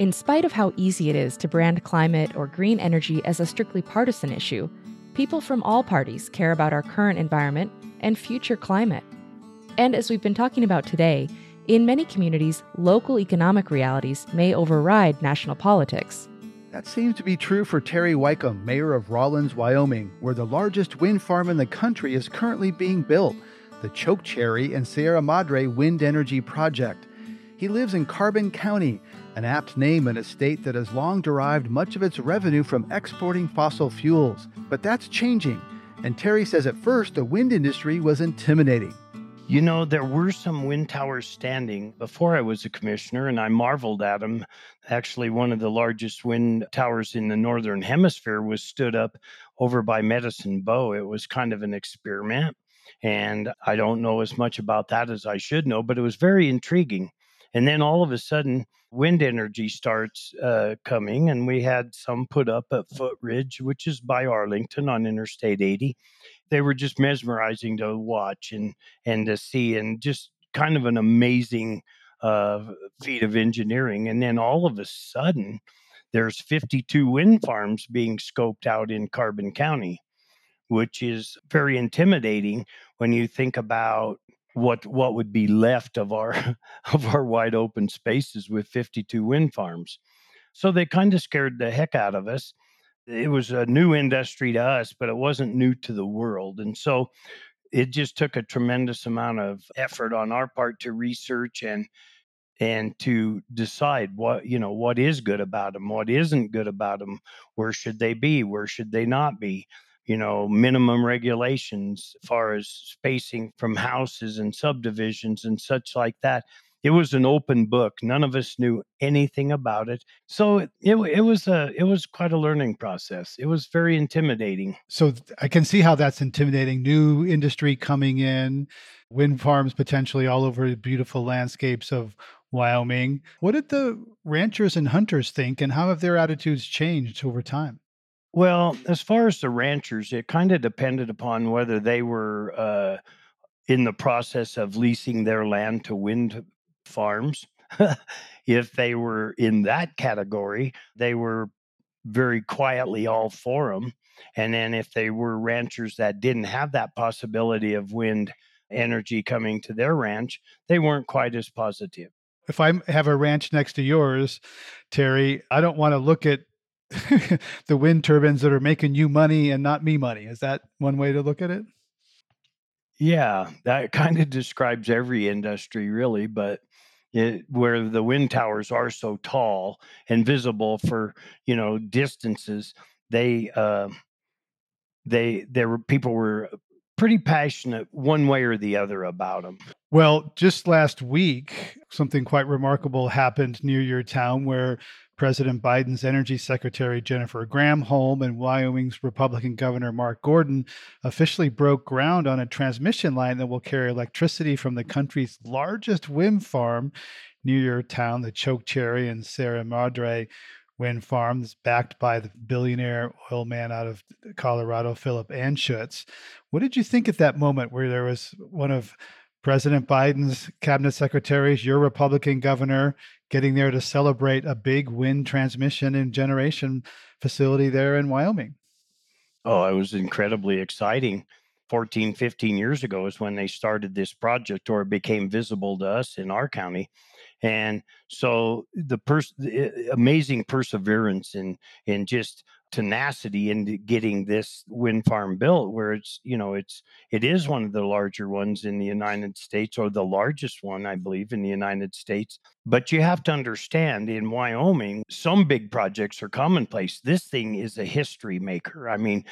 In spite of how easy it is to brand climate or green energy as a strictly partisan issue, people from all parties care about our current environment and future climate. And as we've been talking about today, in many communities, local economic realities may override national politics. That seems to be true for Terry Weickum, mayor of Rawlins, Wyoming, where the largest wind farm in the country is currently being built, the Chokecherry and Sierra Madre Wind Energy Project. He lives in Carbon County, an apt name in a state that has long derived much of its revenue from exporting fossil fuels. But that's changing, and Terry says at first the wind industry was intimidating. You know, there were some wind towers standing before I was a commissioner, and I marveled at them. Actually, one of the largest wind towers in the Northern Hemisphere was stood up over by Medicine Bow. It was kind of an experiment, and I don't know as much about that as I should know, but it was very intriguing. And then all of a sudden, wind energy starts uh, coming, and we had some put up at Footridge, which is by Arlington on Interstate 80. They were just mesmerizing to watch and and to see, and just kind of an amazing uh, feat of engineering. And then all of a sudden, there's 52 wind farms being scoped out in Carbon County, which is very intimidating when you think about what what would be left of our of our wide open spaces with 52 wind farms. So they kind of scared the heck out of us. It was a new industry to us, but it wasn't new to the world. And so it just took a tremendous amount of effort on our part to research and and to decide what you know what is good about them what isn't good about them where should they be where should they not be you know minimum regulations as far as spacing from houses and subdivisions and such like that. It was an open book. None of us knew anything about it. So it, it, was a it was quite a learning process. It was very intimidating. So i can see how that's intimidating. New industry coming in wind farms potentially all over the beautiful landscapes of Wyoming. What did the ranchers and hunters think, and how have their attitudes changed over time? Well, as far as the ranchers, it kind of depended upon whether they were uh, in the process of leasing their land to wind farms. if they were in that category, they were very quietly all for them. And then if they were ranchers that didn't have that possibility of wind energy coming to their ranch, they weren't quite as positive if I have a ranch next to yours, Terry, I don't want to look at the wind turbines that are making you money and not me money. Is that one way to look at it? Yeah, that kind of describes every industry, really. But it, where the wind towers are so tall and visible for you know distances, they uh, they there were people were pretty passionate one way or the other about them. Well, just last week, something quite remarkable happened near your town where President Biden's Energy Secretary Jennifer Granholm and Wyoming's Republican Governor Mark Gordon officially broke ground on a transmission line that will carry electricity from the country's largest wind farm near your town, the Chokecherry and Sierra Madre wind farms backed by the billionaire oil man out of Colorado, Philip Anschutz. What did you think at that moment where there was one of President Biden's cabinet secretaries, your Republican governor, getting there to celebrate a big wind transmission and generation facility there in Wyoming? Oh, it was incredibly exciting. 14, 15 years ago is when they started this project or it became visible to us in our county and so the pers- eh, amazing perseverance and and just tenacity into getting this wind farm built where it's you know it's it is one of the larger ones in the united states or the largest one i believe in the united states. But you have to understand in wyoming some big projects are commonplace. This thing is a history maker. I mean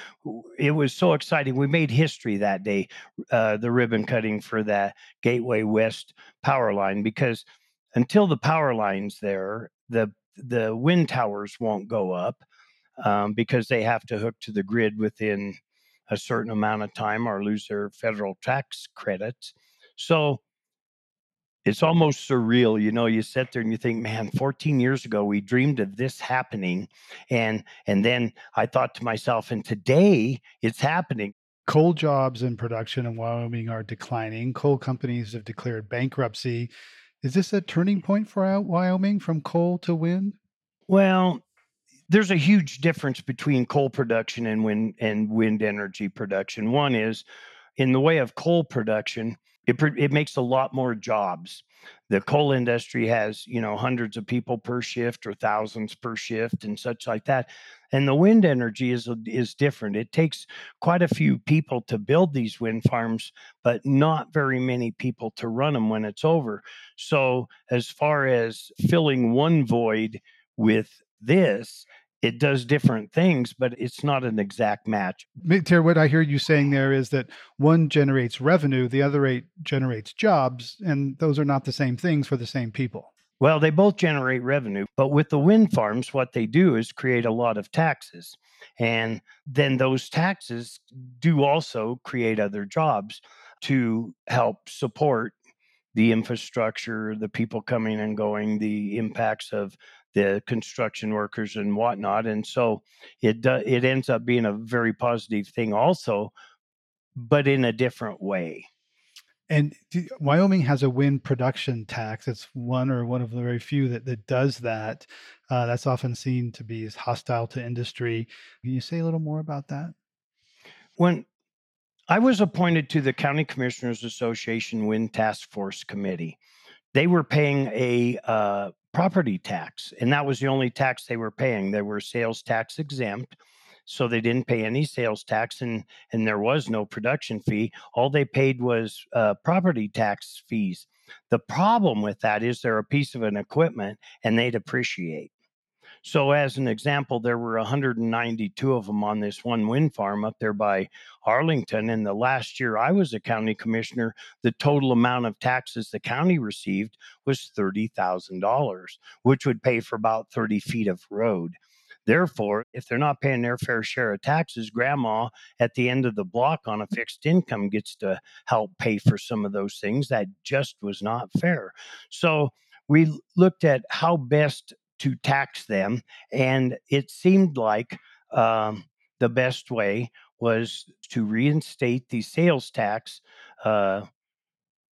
it was so exciting. We made history that day uh, the ribbon cutting for that gateway west power line because until the power lines there, the the wind towers won't go up um, because they have to hook to the grid within a certain amount of time or lose their federal tax credits. So it's almost surreal. You know, you sit there and you think, man, 14 years ago we dreamed of this happening. And and then I thought to myself, and today it's happening. Coal jobs in production in Wyoming are declining. Coal companies have declared bankruptcy. Is this a turning point for Wyoming from coal to wind? Well, there's a huge difference between coal production and wind and wind energy production. One is in the way of coal production, it, it makes a lot more jobs. The coal industry has, you know, hundreds of people per shift or thousands per shift and such like that. And the wind energy is is different. It takes quite a few people to build these wind farms, but not very many people to run them when it's over. So as far as filling one void with this, it does different things, but it's not an exact match. Terry, what I hear you saying there is that one generates revenue, the other eight generates jobs, and those are not the same things for the same people. Well, they both generate revenue, but with the wind farms, what they do is create a lot of taxes. And then those taxes do also create other jobs to help support the infrastructure, the people coming and going, the impacts of the construction workers and whatnot. And so it uh, it ends up being a very positive thing also, but in a different way. And Wyoming has a wind production tax. It's one or one of the very few that, that does that. Uh, that's often seen to be as hostile to industry. Can you say a little more about that? When I was appointed to the County Commissioners Association Wind Task Force Committee, they were paying a uh, property tax, and that was the only tax they were paying. They were sales tax exempt. so they didn't pay any sales tax and and there was no production fee all they paid was uh, property tax fees the problem with that is they're a piece of an equipment and they depreciate so, as an example, there were 192 of them on this one wind farm up there by Arlington. And the last year I was a county commissioner, the total amount of taxes the county received was $30,000, which would pay for about 30 feet of road. Therefore, if they're not paying their fair share of taxes, grandma at the end of the block on a mm. fixed income gets to help pay for some of those things. That just was not fair. So, we looked at how best to tax them. And it seemed like um, the best way was to reinstate the sales tax uh,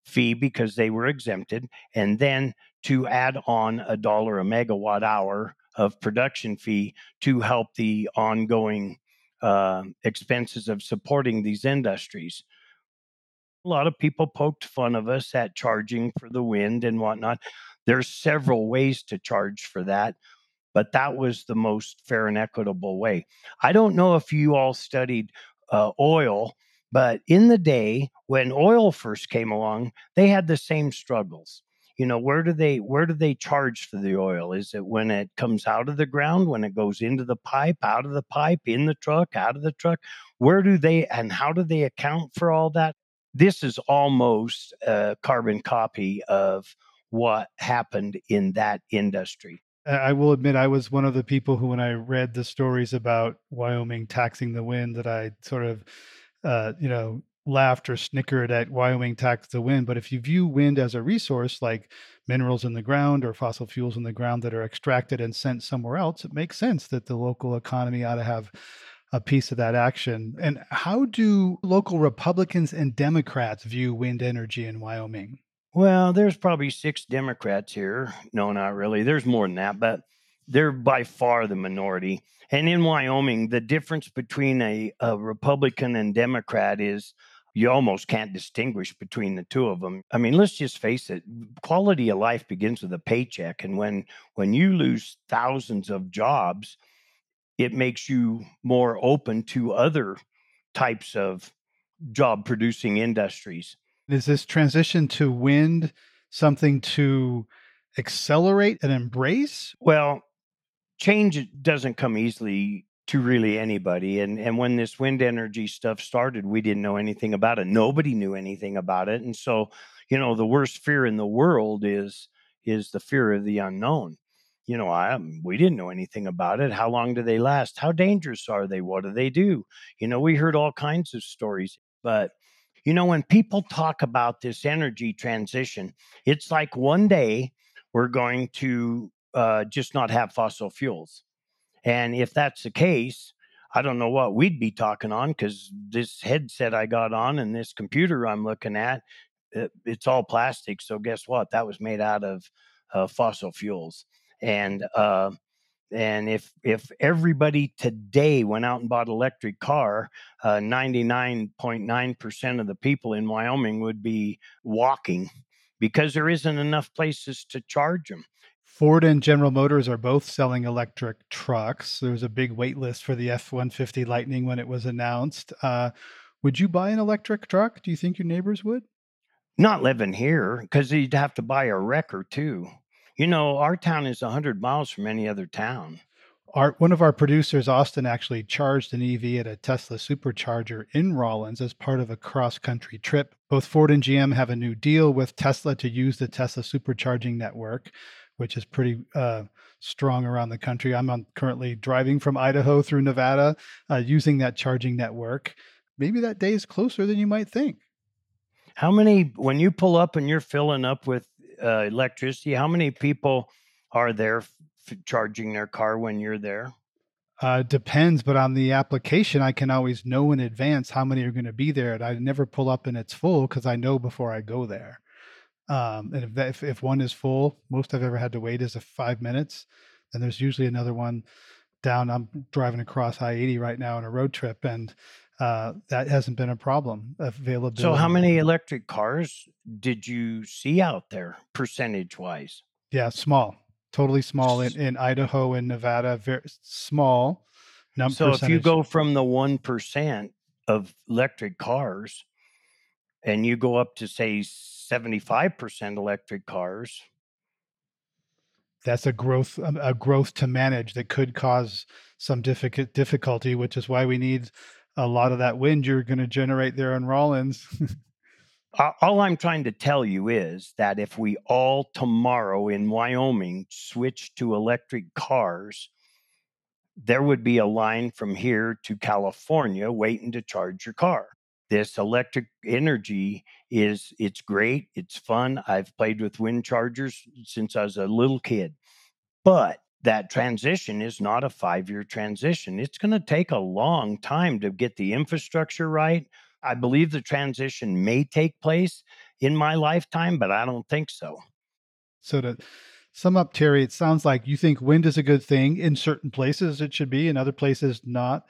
fee because they were exempted, and then to add on a dollar a megawatt hour of production fee to help the ongoing uh, expenses of supporting these industries. A lot of people poked fun of us at charging for the wind and whatnot. There's several ways to charge for that, but that was the most fair and equitable way. I don't know if you all studied uh, oil, but in the day when oil first came along, they had the same struggles. You know, where do they where do they charge for the oil? Is it when it comes out of the ground, when it goes into the pipe, out of the pipe, in the truck, out of the truck? Where do they and how do they account for all that? This is almost a carbon copy of what happened in that industry. I will admit I was one of the people who, when I read the stories about Wyoming taxing the wind, that I sort of, uh, you know, laughed or snickered at Wyoming tax the wind. But if you view wind as a resource, like minerals in the ground or fossil fuels in the ground that are extracted and sent somewhere else, it makes sense that the local economy ought to have a piece of that action. And how do local Republicans and Democrats view wind energy in Wyoming? Well, there's probably six Democrats here. No, not really. There's more than that, but they're by far the minority. And in Wyoming, the difference between a, a Republican and Democrat is you almost can't distinguish between the two of them. I mean, let's just face it, quality of life begins with a paycheck. And when when you lose thousands of jobs, it makes you more open to other types of job producing industries. Is this transition to wind something to accelerate and embrace? Well, change doesn't come easily to really anybody. And and when this wind energy stuff started, we didn't know anything about it. Nobody knew anything about it. And so, you know, the worst fear in the world is is the fear of the unknown. You know, I we didn't know anything about it. How long do they last? How dangerous are they? What do they do? You know, we heard all kinds of stories, but you know, when people talk about this energy transition, it's like one day we're going to uh, just not have fossil fuels. And if that's the case, I don't know what we'd be talking on because this headset I got on and this computer I'm looking at, it's all plastic. So guess what? That was made out of uh, fossil fuels. And uh, and if if everybody today went out and bought electric car, 99.9% uh, of the people in Wyoming would be walking because there isn't enough places to charge them. Ford and General Motors are both selling electric trucks. There was a big wait list for the F 150 Lightning when it was announced. Uh, would you buy an electric truck? Do you think your neighbors would? Not living here because you'd have to buy a wrecker too. You know, our town is 100 miles from any other town. Our, one of our producers, Austin, actually charged an EV at a Tesla supercharger in Rawlins as part of a cross country trip. Both Ford and GM have a new deal with Tesla to use the Tesla supercharging network, which is pretty uh, strong around the country. I'm on, currently driving from Idaho through Nevada uh, using that charging network. Maybe that day is closer than you might think. How many, when you pull up and you're filling up with uh, electricity, how many people are there f- charging their car when you're there? Uh, depends, but on the application, I can always know in advance how many are going to be there, and I never pull up and it's full because I know before I go there. Um, and if, that, if if one is full, most I've ever had to wait is a five minutes. and there's usually another one down. I'm driving across I-80 right now on a road trip, and uh, that hasn't been a problem. Availability. So, how many electric cars did you see out there, percentage wise? Yeah, small, totally small in, in Idaho and Nevada. Very small. Num- so if you go from the 1% of electric cars and you go up to say 75% electric cars, that's a growth um, a growth to manage that could cause some difficult difficulty, which is why we need a lot of that wind you're going to generate there in Rawlins. all I'm trying to tell you is that if we all tomorrow in Wyoming switch to electric cars, there would be a line from here to California waiting to charge your car. This electric energy is it's great, it's fun. I've played with wind chargers since I was a little kid. But that transition is not a 5-year transition. It's going to take a long time to get the infrastructure right. I believe the transition may take place in my lifetime, but I don't think so. so to sum up, Terry, it sounds like you think wind is a good thing in certain places it should be, in other places not.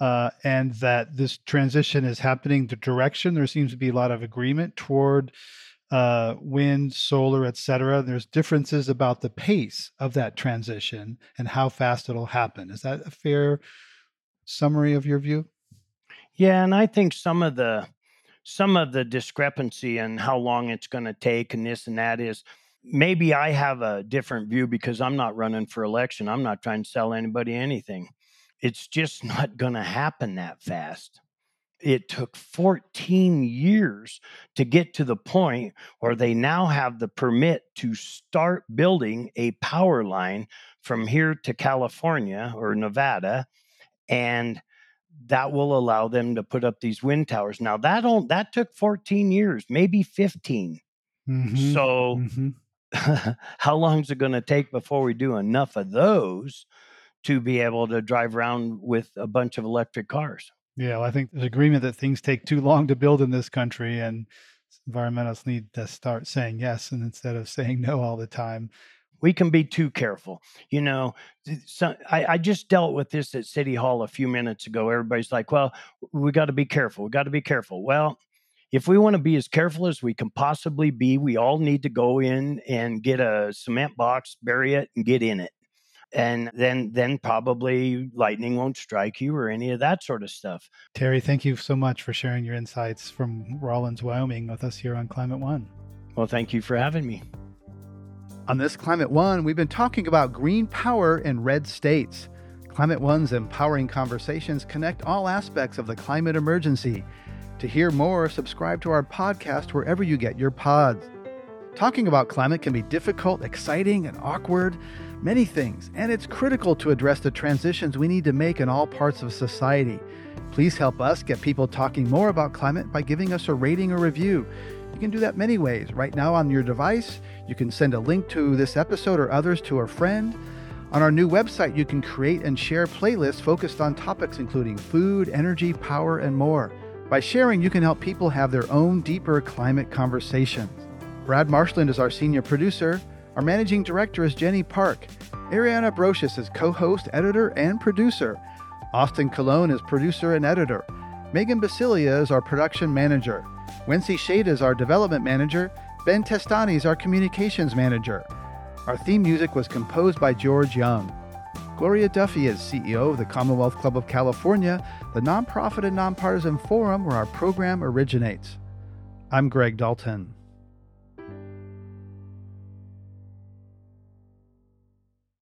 Uh, and that this transition is happening the direction there seems to be a lot of agreement toward uh, wind, solar, et cetera. There's differences about the pace of that transition and how fast it'll happen. Is that a fair summary of your view? Yeah, and I think some of the some of the discrepancy and how long it's going to take and this and that is maybe I have a different view because I'm not running for election. I'm not trying to sell anybody anything. It's just not going to happen that fast. It took 14 years to get to the point where they now have the permit to start building a power line from here to California or Nevada and that will allow them to put up these wind towers. Now that don't that took 14 years, maybe 15. Mhm, So mhm. how long is it going to take before we do enough of those to be able to drive around with a bunch of electric cars? Yeah, well, I think there's agreement that things take too long to build in this country, and environmentalists need to start saying yes and instead of saying no all the time. we can be too careful. You know, so I, I just dealt with this at City Hall a few minutes ago. Everybody's like, well, we got to be careful. We got to be careful. Well, if we want to be as careful as we can possibly be, we all need to go in and get a cement box, bury it, and get in it. And then, then probably lightning won't strike you or any of that sort of stuff. Terry, thank you so much for sharing your insights from Rawlins, Wyoming, with us here on Climate One. Well, thank you for having me. On this Climate One, we've been talking about green power in red states. Climate One's empowering conversations connect all aspects of the climate emergency. To hear more, subscribe to our podcast wherever you get your pods. Talking about climate can be difficult, exciting, and awkward, many things, and it's critical to address the transitions we need to make in all parts of society. Please help us get people talking more about climate by giving us a rating or review. You can do that many ways. Right now on your device, you can send a link to this episode or others to a friend. On our new website, you can create and share playlists focused on topics including food, energy, power, and more. By sharing, you can help people have their own deeper climate conversations. Brad Marshland is our senior producer. Our managing director is Jenny Park. Ariana Brocious is co host, editor, and producer. Austin Colón is producer and editor. Megan Basilia is our production manager. Wency Shade is our development manager. Ben Testani is our communications manager. Our theme music was composed by George Young. Gloria Duffy is CEO of the Commonwealth Club of California, the nonprofit and nonpartisan forum where our program originates. I'm Greg Dalton.